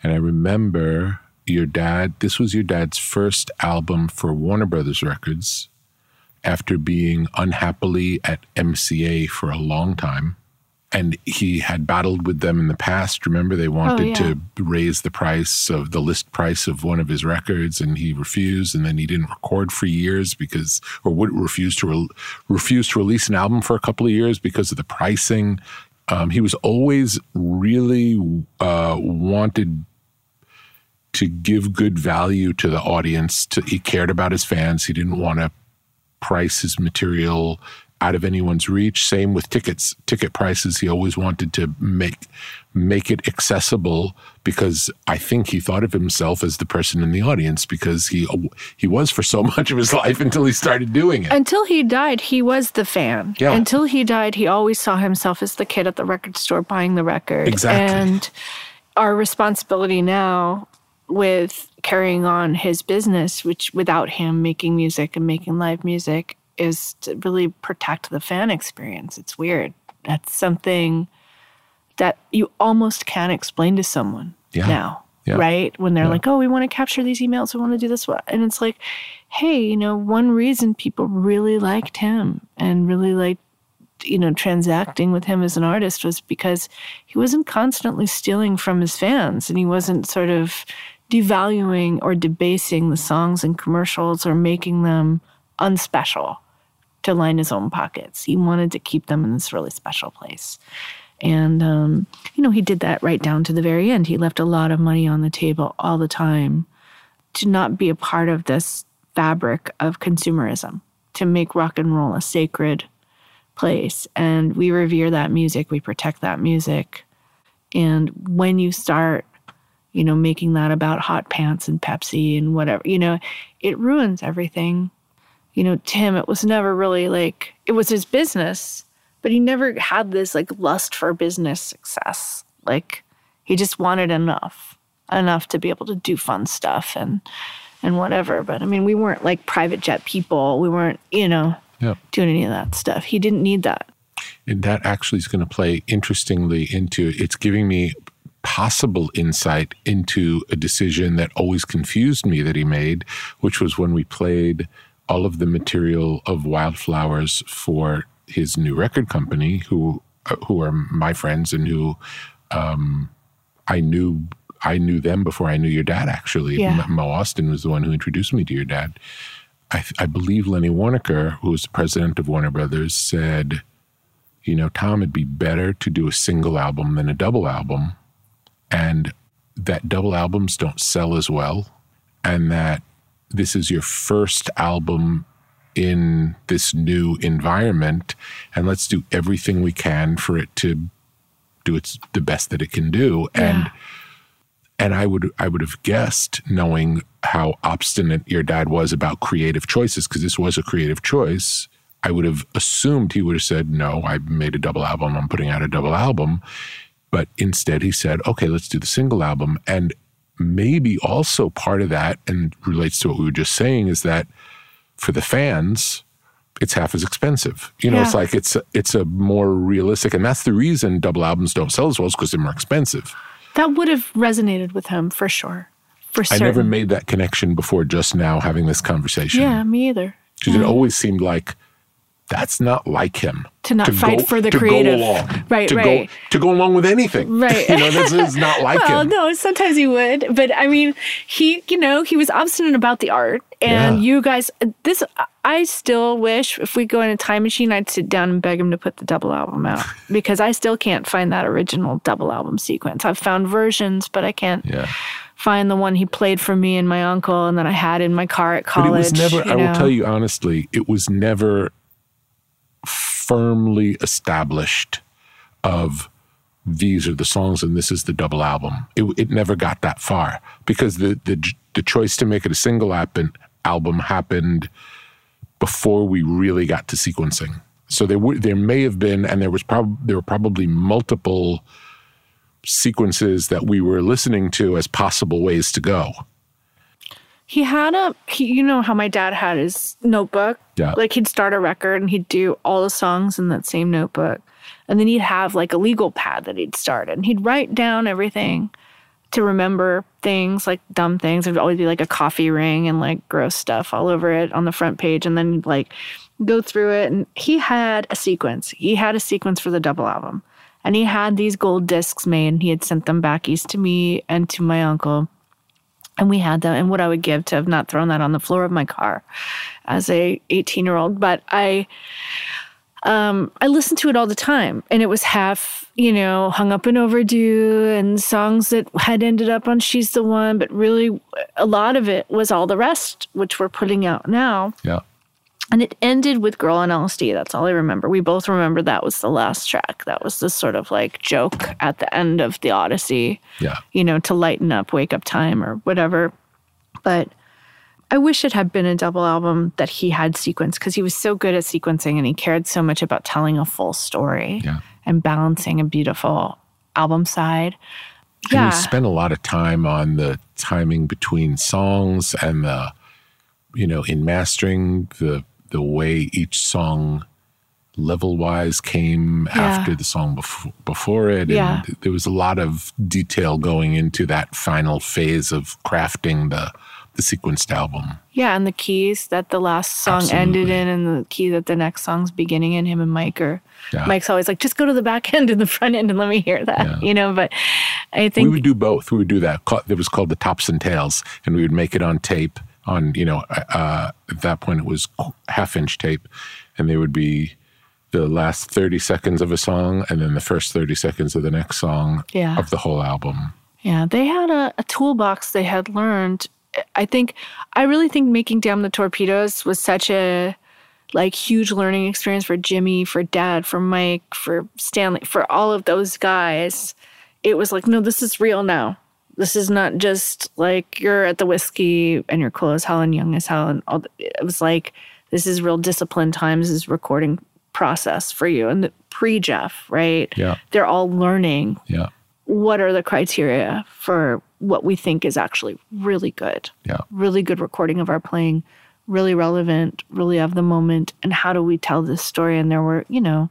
and I remember your dad. This was your dad's first album for Warner Brothers Records, after being unhappily at MCA for a long time. And he had battled with them in the past. Remember, they wanted yeah. to raise the price of the list price of one of his records, and he refused. And then he didn't record for years because, or would refuse to re- refuse to release an album for a couple of years because of the pricing. Um, he was always really uh, wanted to give good value to the audience. To, he cared about his fans. He didn't want to price his material out of anyone's reach. Same with tickets, ticket prices. He always wanted to make make it accessible because I think he thought of himself as the person in the audience because he he was for so much of his life until he started doing it. Until he died, he was the fan. Yeah. Until he died, he always saw himself as the kid at the record store buying the record. Exactly. And our responsibility now with carrying on his business, which without him making music and making live music, is to really protect the fan experience. It's weird. That's something that you almost can't explain to someone Yeah. now, Yeah. right? When they're Yeah. like, "Oh, we want to capture these emails. We want to do this," and it's like, "Hey, you know, one reason people really liked him and really liked." You know, transacting with him as an artist was because he wasn't constantly stealing from his fans and he wasn't sort of devaluing or debasing the songs and commercials or making them unspecial to line his own pockets. He wanted to keep them in this really special place. And, um, you know, he did that right down to the very end. He left a lot of money on the table all the time to not be a part of this fabric of consumerism, to make rock and roll a sacred place. And we revere that music, we protect that music. And when you start, you know, making that about hot pants and Pepsi and whatever, you know, it ruins everything. You know, Tim, it was never really like, it was his business, but he never had this like lust for business success. Like, he just wanted enough, enough to be able to do fun stuff and, and whatever. But I mean, we weren't like private jet people. We weren't, you know, Yeah. doing any of that stuff. He didn't need that. And that actually is going to play interestingly into it's giving me possible insight into a decision that always confused me that he made, which was when we played all of the material of Wildflowers for his new record company, who uh, who are my friends and who um, I knew I knew them before I knew your dad. Actually, Yeah. Mo Ostin was the one who introduced me to your dad. I, I believe Lenny Waronker, who was the president of Warner Brothers, said, "You know, Tom, it'd be better to do a single album than a double album, and that double albums don't sell as well, and that this is your first album in this new environment, and let's do everything we can for it to do its the best that it can do." And and I would I would have guessed, knowing how obstinate your dad was about creative choices, because this was a creative choice. I would have assumed he would have said, "No, I made a double album. I'm putting out a double album." But instead, he said, "Okay, let's do the single album." And maybe also part of that, and relates to what we were just saying, is that for the fans, it's half as expensive. You know, it's like it's a, it's a more realistic, and that's the reason double albums don't sell as well, is because they're more expensive. That would have resonated with him for sure. For sure. I never made that connection before just now having this conversation. Yeah, me either. Because it always seemed like that's not like him. To not fight for the to creative. Go along, Right, to right. Go, to go along with anything. Right. you know, this is not like well, him. no, sometimes he would, but I mean, he, you know, he was obstinate about the art, and Yeah. you guys, this, I still wish if we go in a time machine, I'd sit down and beg him to put the double album out because I still can't find that original double album sequence. I've found versions, but I can't Yeah. find the one he played for me and my uncle, and that I had in my car at college. But it was never, you I will tell you honestly, it was never firmly established of these are the songs and this is the double album. It, it never got that far because the, the, the choice to make it a single happen, album happened before we really got to sequencing. So there were, there may have been, and there was prob- there were probably multiple sequences that we were listening to as possible ways to go. He had a, he, you know how my dad had his notebook? Yeah. Like he'd start a record and he'd do all the songs in that same notebook. And then he'd have like a legal pad that he'd started and he'd write down everything to remember things like dumb things. There'd always be like a coffee ring and like gross stuff all over it on the front page. And then like go through it. And he had a sequence. He had a sequence for the double album. And he had these gold discs made and he had sent them back east to me and to my uncle. And we had them and what I would give to have not thrown that on the floor of my car as a 18 year old. But I um, I listened to it all the time, and it was half, you know, hung up and overdue, and songs that had ended up on She's the One, but really a lot of it was all the rest, which we're putting out now. Yeah. And it ended with Girl on LSD. That's all I remember. We both remember that was the last track. That was the sort of like joke at the end of the Odyssey, Yeah. you know, to lighten up wake up time or whatever. But I wish it had been a double album that he had sequenced because he was so good at sequencing and he cared so much about telling a full story Yeah. and balancing a beautiful album side. And Yeah. we spent a lot of time on the timing between songs and the, you know, in mastering the the way each song level wise came Yeah. after the song before before it. And Yeah. there was a lot of detail going into that final phase of crafting the the sequenced album. Yeah, and the keys that the last song ended in, and the key that the next song's beginning in. Him and Mike are. Yeah. Mike's always like, just go to the back end and the front end and let me hear that, you know. But I think we would do both. We would do that. It was called the tops and tails, and we would make it on tape. On you know, uh, at that point it was half inch tape, and they would be the last thirty seconds of a song, and then the first thirty seconds of the next song Yeah. of the whole album. Yeah, they had a, a toolbox they had learned. I think, I really think making Damn the Torpedoes was such a like huge learning experience for Jimmy, for Dad, for Mike, for Stanley, for all of those guys. It was like, no, this is real now. This is not just like you're at the Whisky and you're cool as hell and young as hell. And all the, it was like, this is real discipline times, is recording process for you. And the pre Jeff, right? Yeah. They're all learning Yeah, what are the criteria for what we think is actually really good yeah, really good recording of our playing really relevant really of the moment and how do we tell this story and there were you know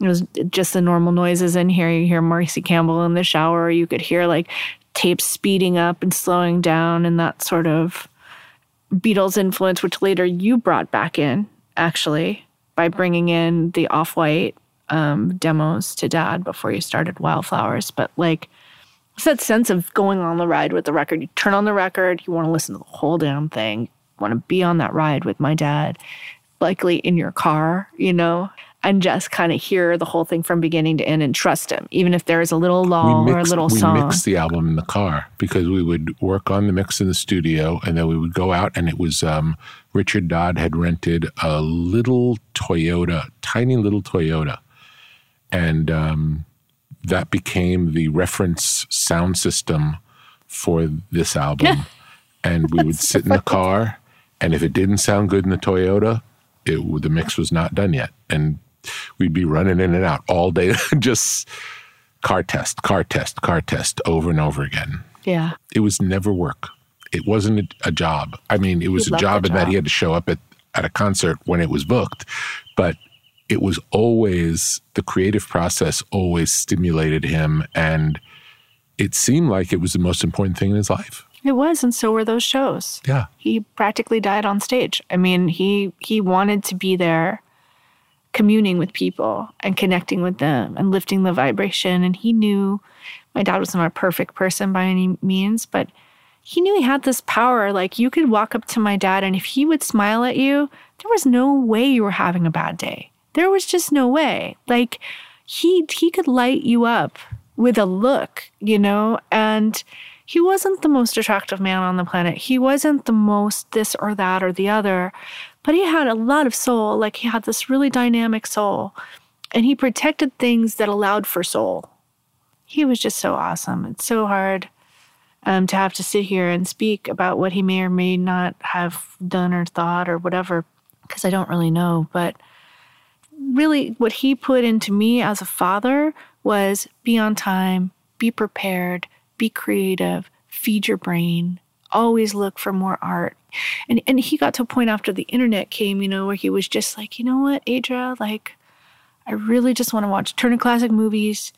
it was just the normal noises in here you hear marcie campbell in the shower you could hear like tapes speeding up and slowing down and that sort of beatles influence which later you brought back in actually by bringing in the off-white um, demos to dad before you started wildflowers but like it's that sense of going on the ride with the record. You turn on the record, you want to listen to the whole damn thing. Want to be on that ride with my dad, likely in your car, you know, and just kind of hear the whole thing from beginning to end and trust him, even if there is a little lull or a little we song. mixed the album in the car because we would work on the mix in the studio and then we would go out and it was um, Richard Dodd had rented a little Toyota, tiny little Toyota, and um, that became the reference sound system for this album. and we would sit in the car, and if it didn't sound good in the Toyota, it the mix was not done yet, and we'd be running in and out all day, just car test, car test, car test over and over again. yeah. It was never work. It wasn't a, a job. I mean, it was He a job in that he had to show up at, at a concert when it was booked, but it was always the creative process always stimulated him and it seemed like it was the most important thing in his life. It was, and so were those shows. Yeah. He practically died on stage. I mean, he he wanted to be there communing with people and connecting with them and lifting the vibration. And he knew my dad was not a perfect person by any means, but he knew he had this power. Like you could walk up to my dad, and if he would smile at you, there was no way you were having a bad day. There was just no way. Like he he could light you up with a look, you know, and he wasn't the most attractive man on the planet. He wasn't the most this or that or the other, but he had a lot of soul. Like he had this really dynamic soul, and he protected things that allowed for soul. He was just so awesome. It's so hard um, to have to sit here and speak about what he may or may not have done or thought or whatever, because I don't really know. But really, what he put into me as a father was be on time, be prepared, be creative, feed your brain, always look for more art. And and he got to a point after the internet came, you know, where he was just like, you know what, Adria, like I really just want to watch Turner Classic movies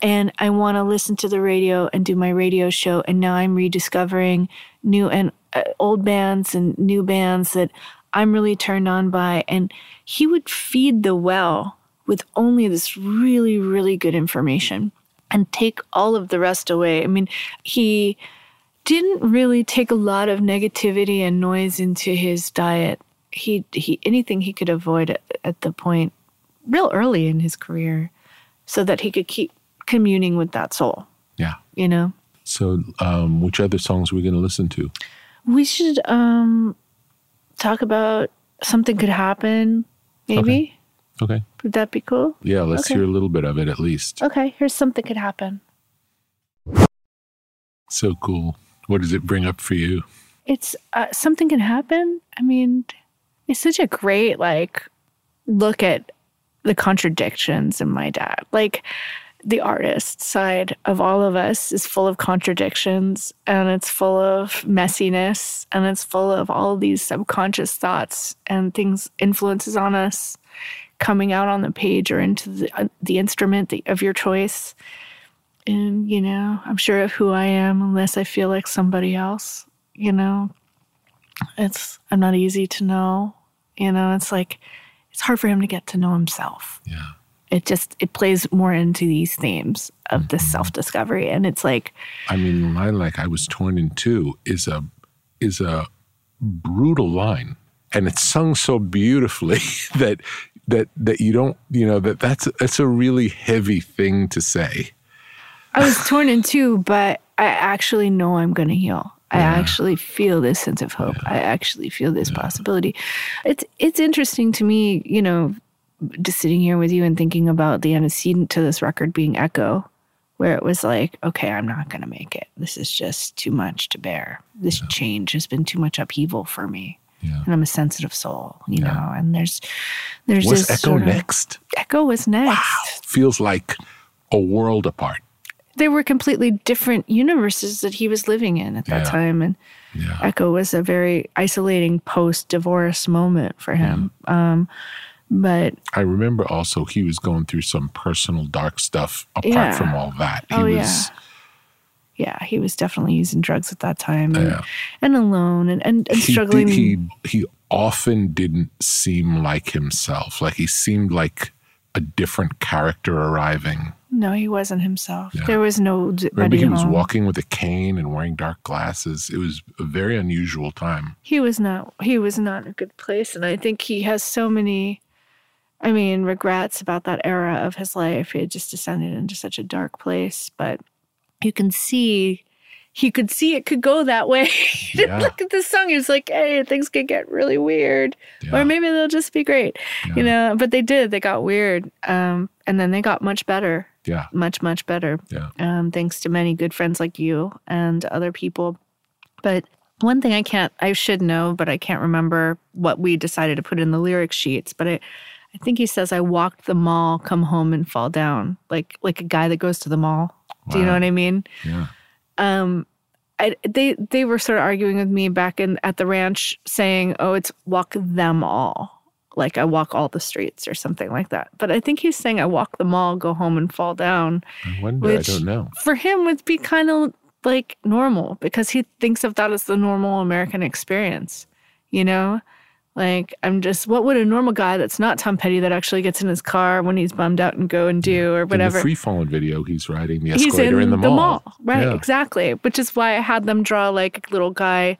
and I want to listen to the radio and do my radio show. And now I'm rediscovering new and uh, old bands and new bands that I'm really turned on by. And he would feed the well with only this really, really good information and take all of the rest away. I mean, he didn't really take a lot of negativity and noise into his diet. He, he anything he could avoid at, at the point real early in his career so that he could keep communing with that soul. Yeah. You know? So, um, which other songs are we going to listen to? We should um, talk about something could happen, maybe. Okay. Would that be cool? Yeah, let's Okay. hear a little bit of it at least. Okay, here's something could happen. So cool. What does it bring up for you? It's uh, something can happen. I mean, it's such a great like look at the contradictions in my dad. Like the artist side of all of us is full of contradictions and it's full of messiness and it's full of all these subconscious thoughts and things influences on us coming out on the page or into the, uh, the instrument of your choice and you know i'm sure of who i am unless i feel like somebody else you know. It's i'm not easy to know you know it's like it's hard for him to get to know himself. Yeah. It just it plays more into these themes of this mm-hmm. self-discovery and it's like I mean, line like "I was torn in two is a is a brutal line, and it's sung so beautifully that that that you don't you know that that's that's a really heavy thing to say. I was torn in two but i actually know i'm going to heal. I actually feel this sense of hope. I actually feel this possibility. It's it's interesting to me you know just sitting here with you and thinking about the antecedent to this record being echo where it was like okay i'm not going to make it. This is just too much to bear. This change has been too much upheaval for me. And i'm a sensitive soul you know and there's there's Was this Echo sort of- next? echo was next. Wow. Feels like a world apart. They were completely different universes that he was living in at that Yeah. time and echo was a very isolating post-divorce moment for him um, but I remember also he was going through some personal dark stuff apart Yeah. from all that. He Oh, was yeah. yeah he was definitely using drugs at that time and, Yeah. and alone and, and, and he, struggling did- he he often didn't seem like himself. Like he seemed like a different character arriving. no he wasn't himself Yeah. there was no d- Remember, he was walking with a cane and wearing dark glasses. It was a very unusual time. he was not he was not in a good place and i think he has so many i mean regrets about that era of his life he had just descended into such a dark place but you can see he could see it could go that way Yeah. look at this song he's like hey things could get really weird or maybe they'll just be great you know but they did they got weird um, and then they got much better Yeah. much much better Yeah. um, thanks to many good friends like you and other people but one thing I can't, I should know, but I can't remember what we decided to put in the lyric sheets. But I, I think he says, "I walked the mall, come home and fall down," like like a guy that goes to the mall. Do you know what I mean? Yeah. Um, I, they they were sort of arguing with me back in at the ranch, saying, "Oh, it's walk them all." Like I walk all the streets or something like that. But I think he's saying I walk the mall, go home and fall down I wonder. I don't know. for him would be kind of like normal because he thinks of that as the normal American experience, you know? Like, I'm just, what would a normal guy that's not Tom Petty that actually gets in his car when he's bummed out and go and do or whatever? In the free falling video, he's riding the escalator in, the, mall. Right, Yeah. exactly. Which is why I had them draw like a little guy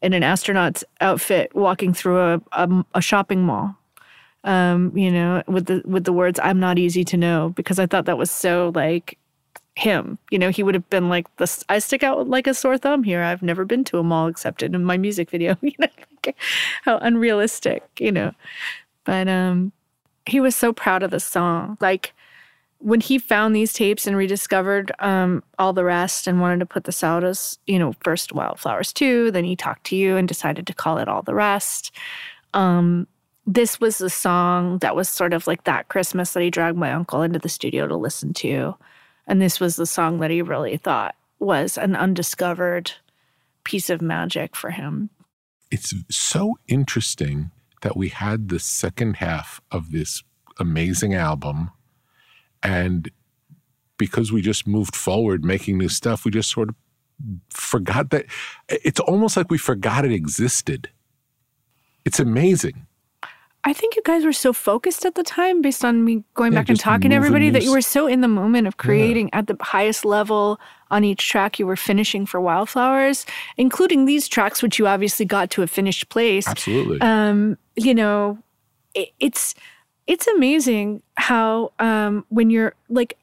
in an astronaut's outfit walking through a, a, a shopping mall. Um, you know, with the with the words "I'm not easy to know" because I thought that was so like him. You know, he would have been like this. I stick out like a sore thumb here. I've never been to a mall except in my music video. You know, like, how unrealistic. You know, but um, he was so proud of the song. Like when he found these tapes and rediscovered um, all the rest and wanted to put this out as, you know, first Wildflowers 2, then he talked to you and decided to call it All the Rest. Um, this was the song that was sort of like that Christmas that he dragged my uncle into the studio to listen to. And this was the song that he really thought was an undiscovered piece of magic for him. It's so interesting that we had the second half of this amazing album and because we just moved forward making new stuff we just sort of forgot that it's almost like we forgot it existed. It's amazing. I think you guys were so focused at the time, based on me going Yeah, back and talking to everybody, that you were so in the moment of creating at the highest level on each track you were finishing for Wildflowers, including these tracks, which you obviously got to a finished place. absolutely Um, you know, it, it's it's amazing how um, when you're like,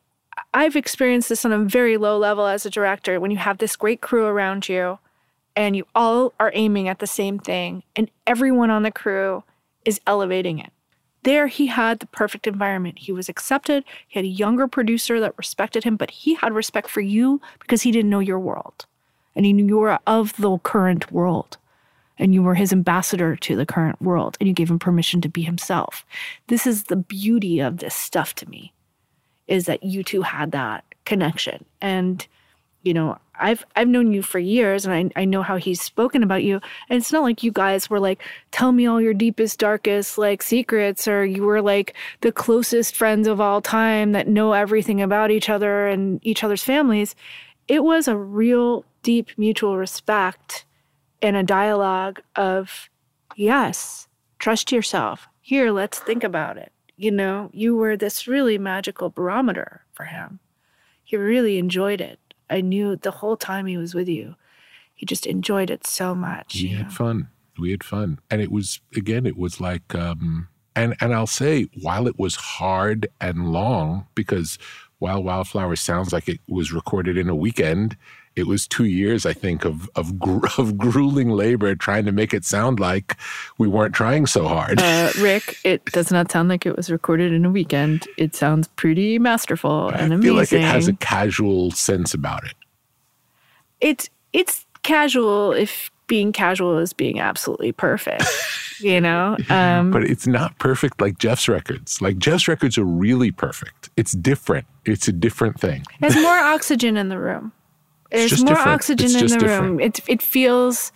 I've experienced this on a very low level as a director. When you have this great crew around you, and you all are aiming at the same thing, and everyone on the crew is elevating it. There, he had the perfect environment. He was accepted. He had a younger producer that respected him, but he had respect for you because he didn't know your world. And he knew you were of the current world. And you were his ambassador to the current world. And you gave him permission to be himself. This is the beauty of this stuff to me, is that you two had that connection. And you know, I've I've known you for years and I, I know how he's spoken about you. And it's not like you guys were like, tell me all your deepest, darkest like secrets, or you were like the closest friends of all time that know everything about each other and each other's families. It was a real deep mutual respect and a dialogue of, yes, trust yourself. Here, let's think about it. You know, you were this really magical barometer for him. He really enjoyed it. I knew the whole time he was with you, he just enjoyed it so much. we had fun. We had fun. And it was again it was like um and and i'll say while it was hard and long because while wildflower sounds like it was recorded in a weekend it was two years i think of of, gr- of grueling labor trying to make it sound like we weren't trying so hard Uh, Rick, it does not sound like it was recorded in a weekend. It sounds pretty masterful and amazing. i feel like it has a casual sense about it it's it's casual if being casual is being absolutely perfect. you know, um, but it's not perfect like jeff's records like jeff's records are really perfect it's different it's a different thing There's more oxygen in the room. There's more different. oxygen It's in the room. It it feels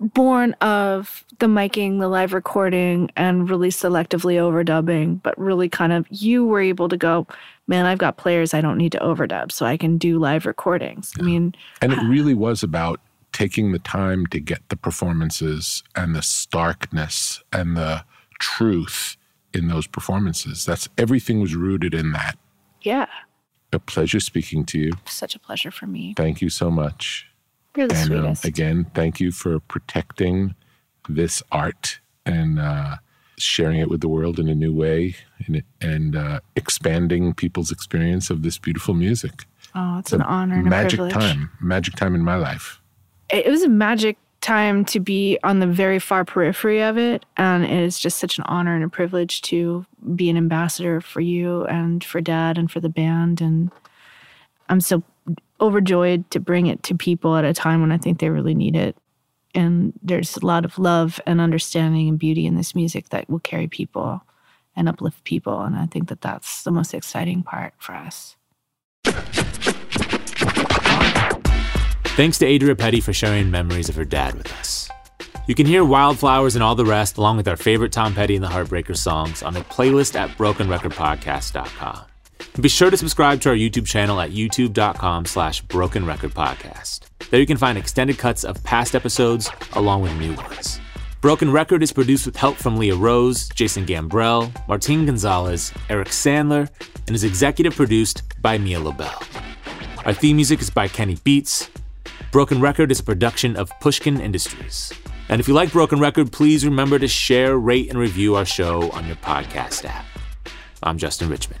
born of the miking, the live recording, and really selectively overdubbing, but really kind of you were able to go, man, I've got players I don't need to overdub, so I can do live recordings. I mean, And it really was about taking the time to get the performances and the starkness and the truth in those performances. That's everything was rooted in that. yeah, A pleasure speaking to you. such a pleasure for me. Thank you so much. You're the and um, sweetest. again, thank you for protecting this art and uh, sharing it with the world in a new way and, and uh, expanding people's experience of this beautiful music. oh, it's an honor and a magic privilege. time, magic time in my life. It was a magic time to be on the very far periphery of it and it is just such an honor and a privilege to be an ambassador for you and for dad and for the band and i'm so overjoyed to bring it to people at a time when i think they really need it. And there's a lot of love and understanding and beauty in this music that will carry people and uplift people and i think that that's the most exciting part for us Thanks to Adria Petty for sharing memories of her dad with us. You can hear Wildflowers and all the rest, along with our favorite Tom Petty and the Heartbreakers songs, on a playlist at brokenrecordpodcast.com. And be sure to subscribe to our YouTube channel at youtube.com slash brokenrecordpodcast. There you can find extended cuts of past episodes along with new ones. Broken Record is produced with help from Leah Rose, Jason Gambrell, Martin Gonzalez, Eric Sandler, and is executive produced by Mia Lobel. Our theme music is by Kenny Beats. Broken Record is a production of Pushkin Industries. And if you like Broken Record, please remember to share, rate, and review our show on your podcast app. I'm Justin Richmond.